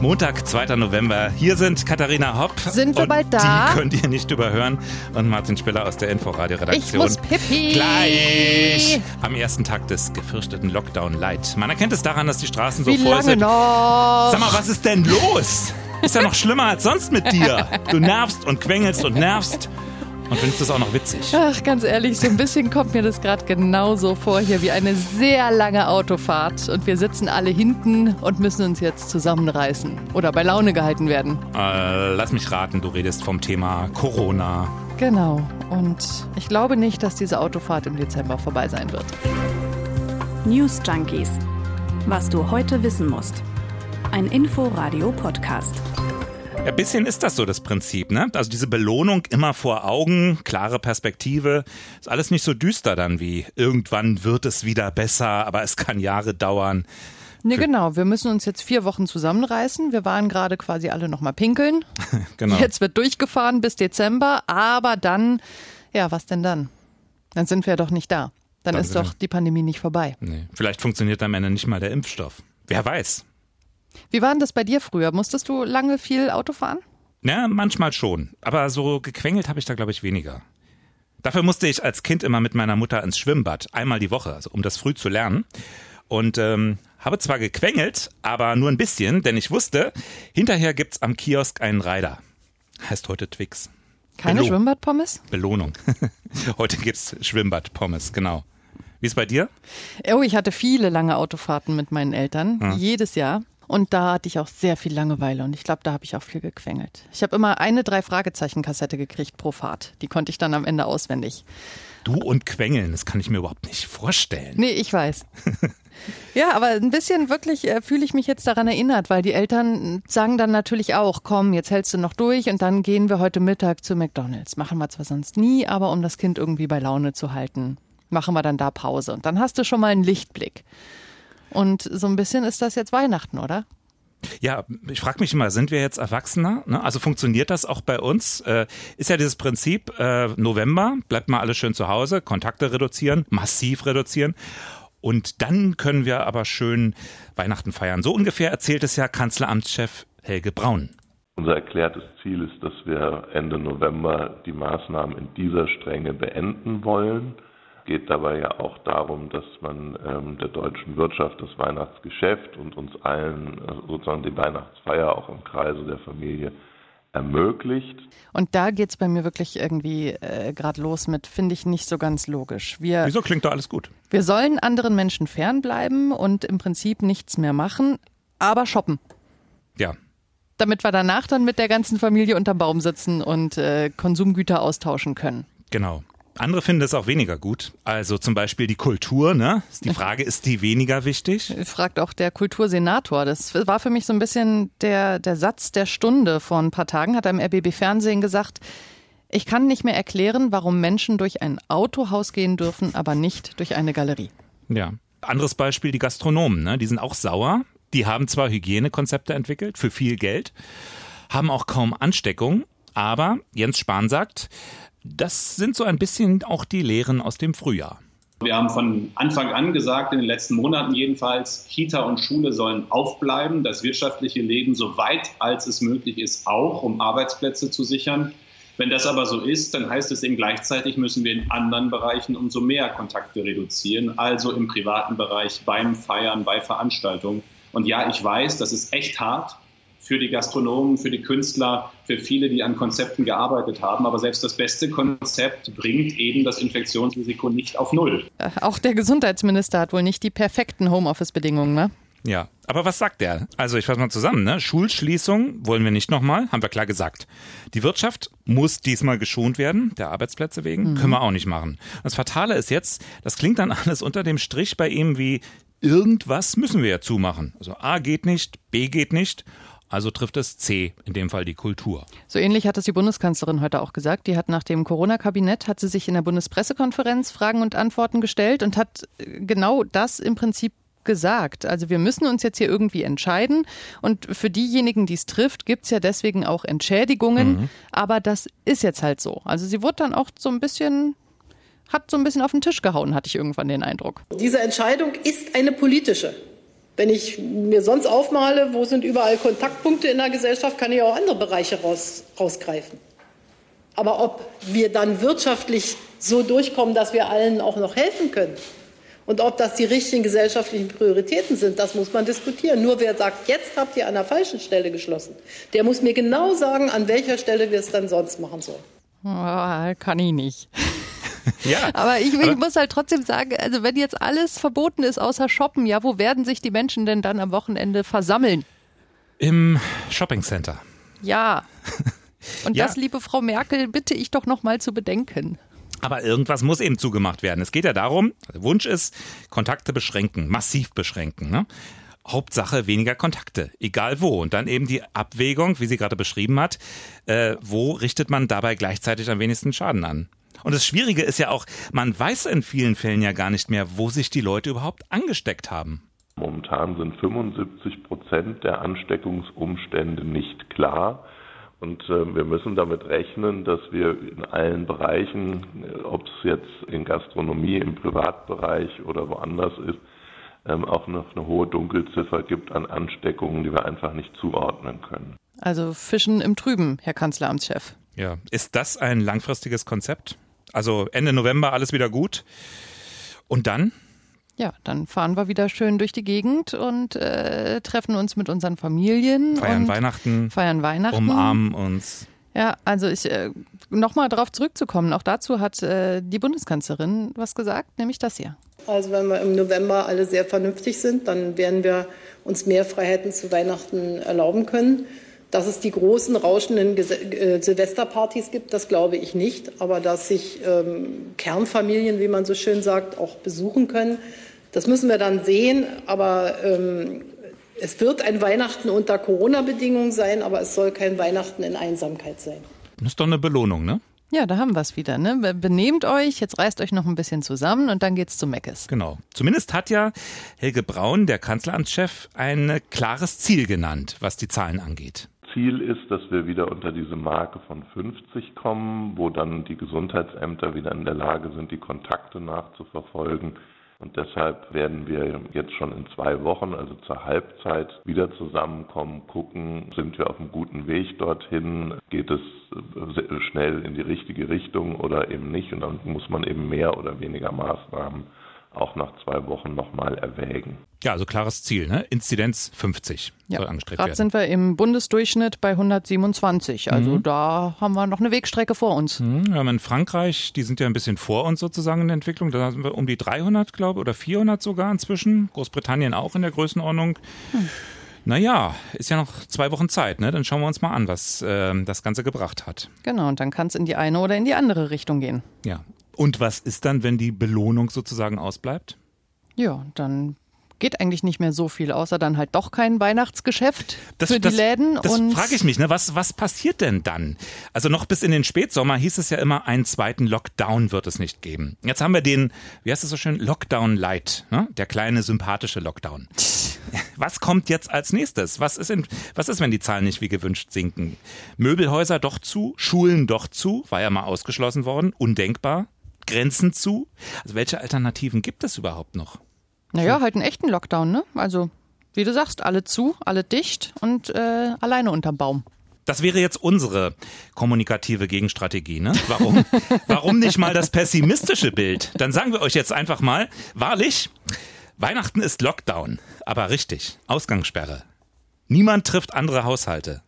Montag, 2. November. Hier sind Katharina Hopp. Sind wir bald da? Die könnt ihr nicht überhören. Und Martin Spiller aus der Inforadio-Redaktion. Ich muss pipi. Gleich! Am ersten Tag des gefürchteten Lockdown Light. Man erkennt es daran, dass die Straßen so Wie voll lange sind. noch? Sag mal, was ist denn los? Ist ja noch schlimmer als sonst mit dir. Du nervst und quengelst und nervst. Und findest es auch noch witzig. Ach, ganz ehrlich, so ein bisschen kommt mir das gerade genauso vor hier wie eine sehr lange Autofahrt. Und wir sitzen alle hinten und müssen uns jetzt zusammenreißen oder bei Laune gehalten werden. Äh, lass mich raten, du redest vom Thema Corona. Genau. Und ich glaube nicht, dass diese Autofahrt im Dezember vorbei sein wird. News Junkies. Was du heute wissen musst. Ein Info-Radio-Podcast. Ein bisschen ist das so das Prinzip, ne? Also diese Belohnung immer vor Augen, klare Perspektive, ist alles nicht so düster dann wie irgendwann wird es wieder besser, aber es kann Jahre dauern. Ne, genau. Wir müssen uns jetzt vier Wochen zusammenreißen. Wir waren gerade quasi alle nochmal pinkeln. Genau. Jetzt wird durchgefahren bis Dezember, aber dann, ja, was denn dann? Dann sind wir doch nicht da. Dann, Dann ist doch die Pandemie nicht vorbei. Nee, vielleicht funktioniert am Ende nicht mal der Impfstoff. Wer weiß. Wie war denn das bei dir früher? Musstest du lange viel Auto fahren? Ja, manchmal schon. Aber so gequengelt habe ich da, glaube ich, weniger. Dafür musste ich als Kind immer mit meiner Mutter ins Schwimmbad, einmal die Woche, also um das früh zu lernen. Und ähm, habe zwar gequengelt, aber nur ein bisschen, denn ich wusste, hinterher gibt's am Kiosk einen Rider. Heißt heute Twix. Keine Belo- Schwimmbadpommes? Belohnung. heute gibt's Schwimmbadpommes, genau. Wie ist bei dir? Oh, ich hatte viele lange Autofahrten mit meinen Eltern, jedes Jahr. Und da hatte ich auch sehr viel Langeweile und ich glaube, da habe ich auch viel gequengelt. Ich habe immer eine Drei-Fragezeichen-Kassette gekriegt pro Fahrt. Die konnte ich dann am Ende auswendig. Du und Quengeln, das kann ich mir überhaupt nicht vorstellen. Nee, ich weiß. Ja, aber ein bisschen wirklich äh, fühle ich mich jetzt daran erinnert, weil die Eltern sagen dann natürlich auch, komm, jetzt hältst du noch durch und dann gehen wir heute Mittag zu McDonald's. Machen wir zwar sonst nie, aber um das Kind irgendwie bei Laune zu halten, machen wir dann da Pause. Und dann hast du schon mal einen Lichtblick. Und so ein bisschen ist das jetzt Weihnachten, oder? Ja, ich frage mich immer, sind wir jetzt Erwachsener? Ne? Also funktioniert das auch bei uns? Äh, ist ja dieses Prinzip, äh, November, bleibt mal alles schön zu Hause, Kontakte reduzieren, massiv reduzieren. Und dann können wir aber schön Weihnachten feiern. So ungefähr erzählt es ja Kanzleramtschef Helge Braun. Unser erklärtes Ziel ist, dass wir Ende November die Maßnahmen in dieser Strenge beenden wollen. Es geht dabei ja auch darum, dass man ähm, der deutschen Wirtschaft das Weihnachtsgeschäft und uns allen äh, sozusagen die Weihnachtsfeier auch im Kreise der Familie ermöglicht. Und da geht's bei mir wirklich irgendwie äh, gerade los mit, finde ich nicht so ganz logisch. Wir, Wieso klingt doch alles gut? wir sollen anderen Menschen fernbleiben und im Prinzip nichts mehr machen, aber shoppen. Ja. damit wir danach dann mit der ganzen Familie unterm Baum sitzen und äh, Konsumgüter austauschen können. Genau. Andere finden es auch weniger gut. Also zum Beispiel die Kultur, ne? Die Frage, ist die weniger wichtig? Fragt auch der Kultursenator. Das war für mich so ein bisschen der, der Satz der Stunde. Vor ein paar Tagen hat er im RBB Fernsehen gesagt, ich kann nicht mehr erklären, warum Menschen durch ein Autohaus gehen dürfen, aber nicht durch eine Galerie. Ja. Anderes Beispiel, die Gastronomen, ne? Die sind auch sauer. Die haben zwar Hygienekonzepte entwickelt für viel Geld, haben auch kaum Ansteckung, aber Jens Spahn sagt, das sind so ein bisschen auch die Lehren aus dem Frühjahr. Wir haben von Anfang an gesagt, in den letzten Monaten jedenfalls, Kita und Schule sollen aufbleiben, das wirtschaftliche Leben so weit als es möglich ist auch, um Arbeitsplätze zu sichern. Wenn das aber so ist, dann heißt es eben gleichzeitig müssen wir in anderen Bereichen umso mehr Kontakte reduzieren, also im privaten Bereich, beim Feiern, bei Veranstaltungen. Und ja, ich weiß, das ist echt hart für die Gastronomen, für die Künstler, für viele, die an Konzepten gearbeitet haben. Aber selbst das beste Konzept bringt eben das Infektionsrisiko nicht auf Null. Äh, Auch der Gesundheitsminister hat wohl nicht die perfekten Homeoffice-Bedingungen, ne? Ja, aber was sagt der? Also ich fasse mal zusammen, ne? Schulschließung wollen wir nicht nochmal, haben wir klar gesagt. Die Wirtschaft muss diesmal geschont werden, der Arbeitsplätze wegen, können wir auch nicht machen. Das Fatale ist jetzt, das klingt dann alles unter dem Strich bei ihm wie irgendwas müssen wir ja zumachen. Also A geht nicht, B geht nicht, also trifft es C, in dem Fall die Kultur. So ähnlich hat es die Bundeskanzlerin heute auch gesagt. Die hat nach dem Corona-Kabinett, hat sie sich in der Bundespressekonferenz Fragen und Antworten gestellt und hat äh, genau das im Prinzip gesagt. Also wir müssen uns jetzt hier irgendwie entscheiden. Und für diejenigen, die es trifft, gibt es ja deswegen auch Entschädigungen. Aber das ist jetzt halt so. Also sie wurde dann auch so ein bisschen, hat so ein bisschen auf den Tisch gehauen, hatte ich irgendwann den Eindruck. Diese Entscheidung ist eine politische. Wenn ich mir sonst aufmale, wo sind überall Kontaktpunkte in der Gesellschaft, kann ich auch andere Bereiche raus, rausgreifen. Aber ob wir dann wirtschaftlich so durchkommen, dass wir allen auch noch helfen können und ob das die richtigen gesellschaftlichen Prioritäten sind, das muss man diskutieren. Nur wer sagt, jetzt habt ihr an der falschen Stelle geschlossen, der muss mir genau sagen, an welcher Stelle wir es dann sonst machen sollen. Oh, kann ich nicht. Ja, aber ich, ich muss halt trotzdem sagen, also wenn jetzt alles verboten ist außer Shoppen, ja, wo werden sich die Menschen denn dann am Wochenende versammeln? Im Shoppingcenter. Ja. Und Ja. das, liebe Frau Merkel, bitte ich doch noch mal zu bedenken. Aber irgendwas muss eben zugemacht werden. Es geht ja darum, der Wunsch ist, Kontakte beschränken, massiv beschränken. Ne? Hauptsache weniger Kontakte, egal wo. Und dann eben die Abwägung, wie sie gerade beschrieben hat, äh, wo richtet man dabei gleichzeitig am wenigsten Schaden an? Und das Schwierige ist ja auch, man weiß in vielen Fällen ja gar nicht mehr, wo sich die Leute überhaupt angesteckt haben. Momentan sind 75 Prozent der Ansteckungsumstände nicht klar. Und äh, wir müssen damit rechnen, dass wir in allen Bereichen, äh, ob es jetzt in Gastronomie, im Privatbereich oder woanders ist, ähm, auch noch eine hohe Dunkelziffer gibt an Ansteckungen, die wir einfach nicht zuordnen können. Also Fischen im Trüben, Herr Kanzleramtschef. Ja, ist das ein langfristiges Konzept? Also Ende November alles wieder gut. Und dann? Ja, dann fahren wir wieder schön durch die Gegend und äh, treffen uns mit unseren Familien. Feiern und Weihnachten, Feiern Weihnachten. umarmen uns. Ja, also ich äh, nochmal darauf zurückzukommen. Auch dazu hat äh, die Bundeskanzlerin was gesagt, nämlich das hier. Also wenn wir im November alle sehr vernünftig sind, dann werden wir uns mehr Freiheiten zu Weihnachten erlauben können. Dass es die großen, rauschenden äh, Silvesterpartys gibt, das glaube ich nicht. Aber dass sich ähm, Kernfamilien, wie man so schön sagt, auch besuchen können, das müssen wir dann sehen. Aber ähm, es wird ein Weihnachten unter Corona-Bedingungen sein, aber es soll kein Weihnachten in Einsamkeit sein. Das ist doch eine Belohnung, ne? Ja, da haben wir es wieder. Ne? Be- Benehmt euch, jetzt reißt euch noch ein bisschen zusammen und dann geht's zu Meckes. Genau. Zumindest hat ja Helge Braun, der Kanzleramtschef, ein klares Ziel genannt, was die Zahlen angeht. Ziel ist, dass wir wieder unter diese Marke von 50 kommen, wo dann die Gesundheitsämter wieder in der Lage sind, die Kontakte nachzuverfolgen. Und deshalb werden wir jetzt schon in zwei Wochen, also zur Halbzeit, wieder zusammenkommen, gucken, sind wir auf einem guten Weg dorthin, geht es äh, schnell in die richtige Richtung oder eben nicht. Und dann muss man eben mehr oder weniger Maßnahmen auch nach zwei Wochen nochmal erwägen. Ja, also klares Ziel, ne? Inzidenz 50 soll Ja, angestrebt gerade werden. sind wir im Bundesdurchschnitt bei 127. Also Mhm. da haben wir noch eine Wegstrecke vor uns. Hm, Wir haben in Frankreich, die sind ja ein bisschen vor uns sozusagen in der Entwicklung. Da sind wir um die 300, glaube ich, oder 400 sogar inzwischen. Großbritannien auch in der Größenordnung. Naja, ist ja noch zwei Wochen Zeit, ne? Dann schauen wir uns mal an, was ähm, das Ganze gebracht hat. Genau, und dann kann es in die eine oder in die andere Richtung gehen. Ja. Und was ist dann, wenn die Belohnung sozusagen ausbleibt? Ja, dann geht eigentlich nicht mehr so viel, außer dann halt doch kein Weihnachtsgeschäft Das, für die das, Läden. Das frage ich mich, ne? Was, was passiert denn dann? Also noch bis in den Spätsommer hieß es ja immer, einen zweiten Lockdown wird es nicht geben. Jetzt haben wir den, wie heißt es so schön, Lockdown Light, ne? Der kleine sympathische Lockdown. Was kommt jetzt als nächstes? Was ist, in, was ist, wenn die Zahlen nicht wie gewünscht sinken? Möbelhäuser doch zu, Schulen doch zu, war ja mal ausgeschlossen worden, undenkbar. Grenzen zu. Also welche Alternativen gibt es überhaupt noch? Naja, halt einen echten Lockdown, ne? Also, wie du sagst, alle zu, alle dicht und äh, alleine unterm Baum. Das wäre jetzt unsere kommunikative Gegenstrategie, ne? Warum? Warum nicht mal das pessimistische Bild? Dann sagen wir euch jetzt einfach mal, wahrlich, Weihnachten ist Lockdown, aber richtig, Ausgangssperre. Niemand trifft andere Haushalte.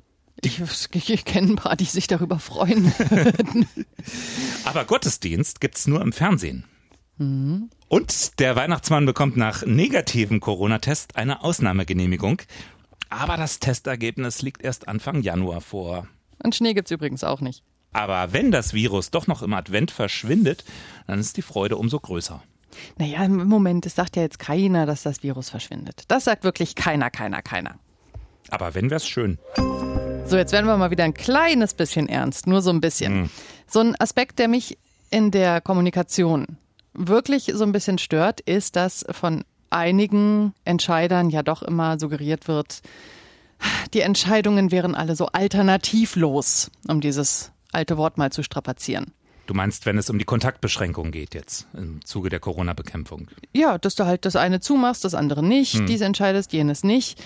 Ich, ich kenne ein paar, die sich darüber freuen. Aber Gottesdienst gibt's nur im Fernsehen. Und der Weihnachtsmann bekommt nach negativem Corona-Test eine Ausnahmegenehmigung. Aber das Testergebnis liegt erst Anfang Januar vor. Und Schnee gibt's übrigens auch nicht. Aber wenn das Virus doch noch im Advent verschwindet, dann ist die Freude umso größer. Naja, im Moment, es sagt ja jetzt keiner, dass das Virus verschwindet. Das sagt wirklich keiner, keiner, keiner. Aber wenn wär's schön. So, jetzt werden wir mal wieder ein kleines bisschen ernst, nur so ein bisschen. So ein Aspekt, der mich in der Kommunikation wirklich so ein bisschen stört, ist, dass von einigen Entscheidern ja doch immer suggeriert wird, die Entscheidungen wären alle so alternativlos, um dieses alte Wort mal zu strapazieren. Du meinst, wenn es um die Kontaktbeschränkung geht jetzt im Zuge der Corona-Bekämpfung? Ja, dass du halt das eine zumachst, das andere nicht, hm. dies entscheidest, jenes nicht.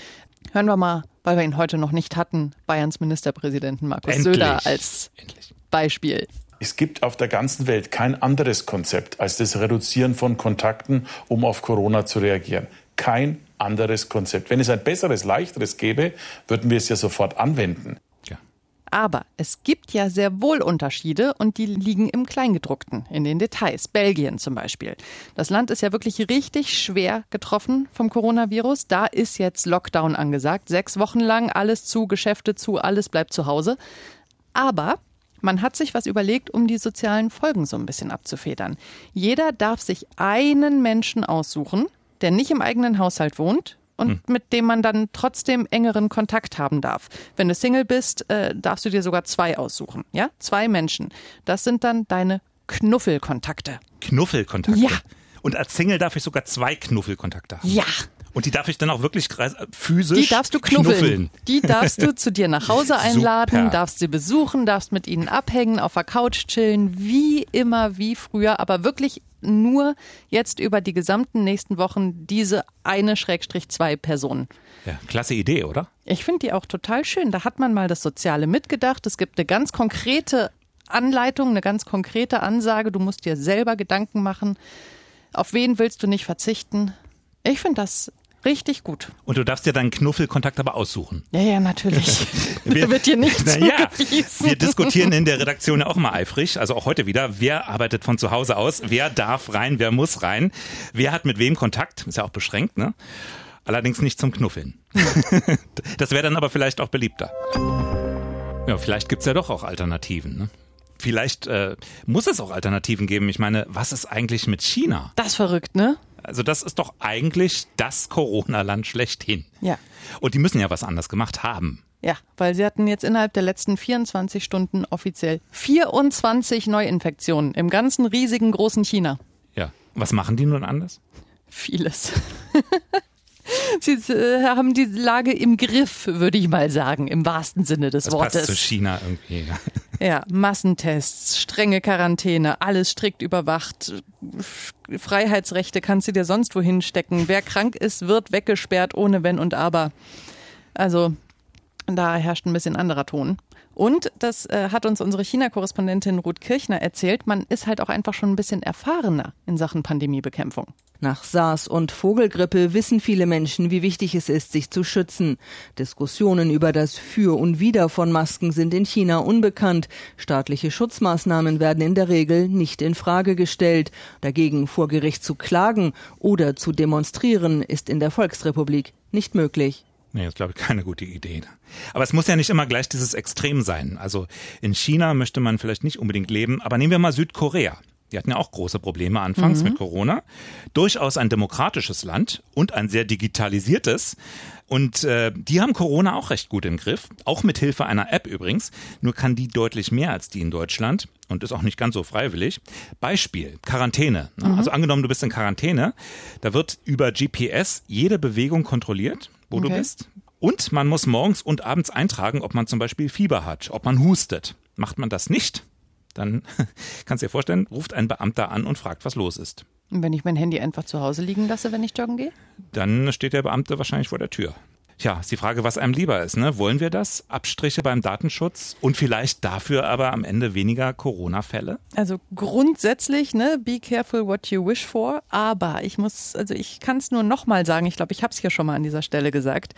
Hören wir mal, weil wir ihn heute noch nicht hatten, Bayerns Ministerpräsidenten Markus Endlich. Söder als Endlich. Beispiel. Es gibt auf der ganzen Welt kein anderes Konzept als das Reduzieren von Kontakten, um auf Corona zu reagieren. Kein anderes Konzept. Wenn es ein besseres, leichteres gäbe, würden wir es ja sofort anwenden. Aber es gibt ja sehr wohl Unterschiede und die liegen im Kleingedruckten, in den Details. Belgien zum Beispiel. Das Land ist ja wirklich richtig schwer getroffen vom Coronavirus. Da ist jetzt Lockdown angesagt. Sechs Wochen lang alles zu, Geschäfte zu, alles bleibt zu Hause. Aber man hat sich was überlegt, um die sozialen Folgen so ein bisschen abzufedern. Jeder darf sich einen Menschen aussuchen, der nicht im eigenen Haushalt wohnt und hm. mit dem man dann trotzdem engeren Kontakt haben darf. Wenn du Single bist, äh, darfst du dir sogar zwei aussuchen. Ja, zwei Menschen. Das sind dann deine Knuffelkontakte. Knuffelkontakte? Ja. Und als Single darf ich sogar zwei Knuffelkontakte haben. Ja. Und die darf ich dann auch wirklich physisch Die darfst du knuffeln. knuffeln. Die darfst du zu dir nach Hause einladen, Super. darfst sie besuchen, darfst mit ihnen abhängen, auf der Couch chillen, wie immer, wie früher, aber wirklich nur jetzt über die gesamten nächsten Wochen diese eine Schrägstrich zwei Personen. Ja, klasse Idee, oder? Ich finde die auch total schön. Da hat man mal das Soziale mitgedacht. Es gibt eine ganz konkrete Anleitung, eine ganz konkrete Ansage. Du musst dir selber Gedanken machen. Auf wen willst du nicht verzichten? Ich finde das Richtig gut. Und du darfst dir deinen Knuffelkontakt aber aussuchen. Ja, ja, natürlich. wir, wird dir nicht naja, Wir diskutieren in der Redaktion ja auch mal eifrig, also auch heute wieder, wer arbeitet von zu Hause aus, wer darf rein, wer muss rein, wer hat mit wem Kontakt, ist ja auch beschränkt, ne? Allerdings nicht zum Knuffeln. das wäre dann aber vielleicht auch beliebter. Ja, vielleicht gibt's ja doch auch Alternativen, ne? Vielleicht äh, muss es auch Alternativen geben. Ich meine, was ist eigentlich mit China? Das ist verrückt, ne? Also das ist doch eigentlich das Corona-Land schlechthin. Ja. Und die müssen ja was anders gemacht haben. Ja, weil sie hatten jetzt innerhalb der letzten 24 Stunden offiziell 24 Neuinfektionen im ganzen riesigen großen China. Ja. Was machen die nun anders? Vieles. Sie äh, haben die Lage im Griff, würde ich mal sagen, im wahrsten Sinne des das Wortes. Passt zu China irgendwie. Ja, Massentests, strenge Quarantäne, alles strikt überwacht. Freiheitsrechte kannst du dir sonst wohin stecken. Wer krank ist, wird weggesperrt ohne Wenn und Aber. Also da herrscht ein bisschen anderer Ton. Und das äh, hat uns unsere China-Korrespondentin Ruth Kirchner erzählt, man ist halt auch einfach schon ein bisschen erfahrener in Sachen Pandemiebekämpfung. Nach SARS und Vogelgrippe wissen viele Menschen, wie wichtig es ist, sich zu schützen. Diskussionen über das Für und Wider von Masken sind in China unbekannt. Staatliche Schutzmaßnahmen werden in der Regel nicht in Frage gestellt. Dagegen vor Gericht zu klagen oder zu demonstrieren ist in der Volksrepublik nicht möglich. Nee, das ist, glaube ich, keine gute Idee. Aber es muss ja nicht immer gleich dieses Extrem sein. Also in China möchte man vielleicht nicht unbedingt leben, aber nehmen wir mal Südkorea. Die hatten ja auch große Probleme anfangs mhm. mit Corona. Durchaus ein demokratisches Land und ein sehr digitalisiertes. Und äh, die haben Corona auch recht gut im Griff, auch mit Hilfe einer App übrigens. Nur kann die deutlich mehr als die in Deutschland und ist auch nicht ganz so freiwillig. Beispiel, Quarantäne. Mhm. Also angenommen, du bist in Quarantäne, da wird über GPS jede Bewegung kontrolliert wo okay. du bist. Und man muss morgens und abends eintragen, ob man zum Beispiel Fieber hat, ob man hustet. Macht man das nicht, dann kannst du dir vorstellen, ruft ein Beamter an und fragt, was los ist. Und wenn ich mein Handy einfach zu Hause liegen lasse, wenn ich joggen gehe? Dann steht der Beamte wahrscheinlich vor der Tür. Tja, ist die Frage, was einem lieber ist. Ne? Wollen wir das? Abstriche beim Datenschutz und vielleicht dafür aber am Ende weniger Corona-Fälle? Also grundsätzlich, ne, be careful what you wish for. Aber ich muss, also ich kann es nur nochmal sagen, ich glaube, ich habe es hier schon mal an dieser Stelle gesagt.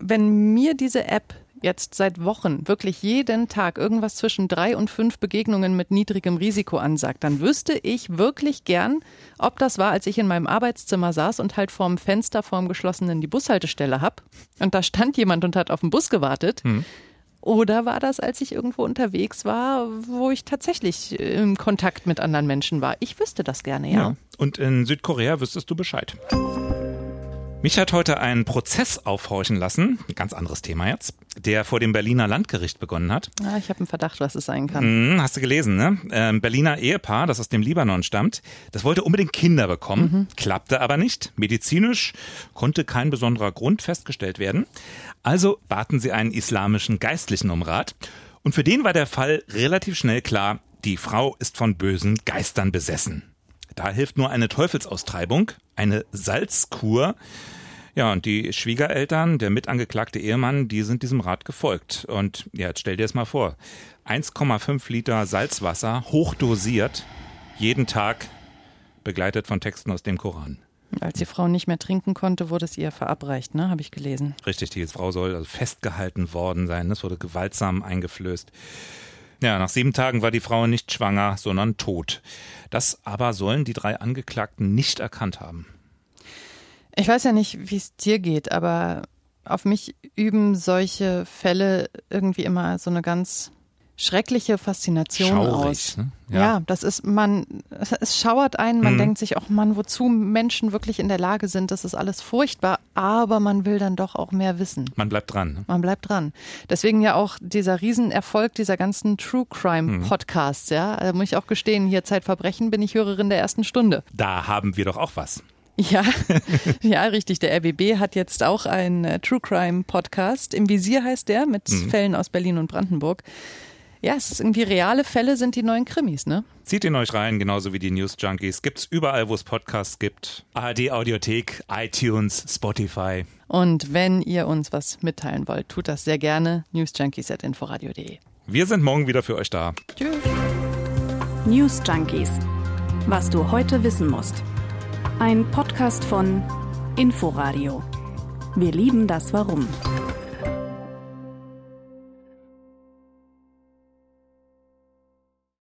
Wenn mir diese App jetzt seit Wochen wirklich jeden Tag irgendwas zwischen drei und fünf Begegnungen mit niedrigem Risiko ansagt, dann wüsste ich wirklich gern, ob das war, als ich in meinem Arbeitszimmer saß und halt vorm Fenster, vorm geschlossenen die Bushaltestelle hab und da stand jemand und hat auf den Bus gewartet. Hm. Oder war das, als ich irgendwo unterwegs war, wo ich tatsächlich im Kontakt mit anderen Menschen war? Ich wüsste das gerne, ja. ja. Und in Südkorea wüsstest du Bescheid. Mich hat heute ein Prozess aufhorchen lassen, ein ganz anderes Thema jetzt, der vor dem Berliner Landgericht begonnen hat. Ah, ich habe einen Verdacht, was es sein kann. Hm, hast du gelesen, ne? Ähm, Berliner Ehepaar, das aus dem Libanon stammt, das wollte unbedingt Kinder bekommen, mhm. klappte aber nicht. Medizinisch konnte kein besonderer Grund festgestellt werden. Also baten sie einen islamischen Geistlichen um Rat. Und für den war der Fall relativ schnell klar, Die Frau ist von bösen Geistern besessen. Da hilft nur eine Teufelsaustreibung, eine Salzkur. Ja, und die Schwiegereltern, der mitangeklagte Ehemann, die sind diesem Rat gefolgt. Und ja, jetzt stell dir es mal vor. 1,5 Liter Salzwasser, hochdosiert, jeden Tag, begleitet von Texten aus dem Koran. Als die Frau nicht mehr trinken konnte, wurde es ihr verabreicht, ne? Habe ich gelesen. Richtig, die Frau soll also festgehalten worden sein. Es wurde gewaltsam eingeflößt. Ja, nach sieben Tagen war die Frau nicht schwanger, sondern tot. Das aber sollen die drei Angeklagten nicht erkannt haben. Ich weiß ja nicht, wie es dir geht, aber auf mich üben solche Fälle irgendwie immer so eine ganz schreckliche Faszination Schaurig, aus. ne? Ja. Ja. das ist, man, es schauert einen, man Mhm. denkt sich, auch Mann, wozu Menschen wirklich in der Lage sind, das ist alles furchtbar, aber man will dann doch auch mehr wissen. Man bleibt dran. ne? Man bleibt dran. Deswegen ja auch dieser Riesenerfolg dieser ganzen True Crime Podcasts, ja. Da muss ich auch gestehen, hier Zeitverbrechen bin ich Hörerin der ersten Stunde. Da haben wir doch auch was. Ja, ja, richtig. Der RBB hat jetzt auch einen äh, True Crime Podcast. Im Visier heißt der, mit Fällen aus Berlin und Brandenburg. Ja, es ist irgendwie reale Fälle sind die neuen Krimis, ne? Zieht ihn euch rein, genauso wie die News Junkies. Gibt's überall, wo es Podcasts gibt. ARD Audiothek, iTunes, Spotify. Und wenn ihr uns was mitteilen wollt, tut das sehr gerne. newsjunkies.inforadio.de. Wir sind morgen wieder für euch da. Tschüss. News Junkies. Was du heute wissen musst. Ein Podcast von Inforadio. Wir lieben das Warum.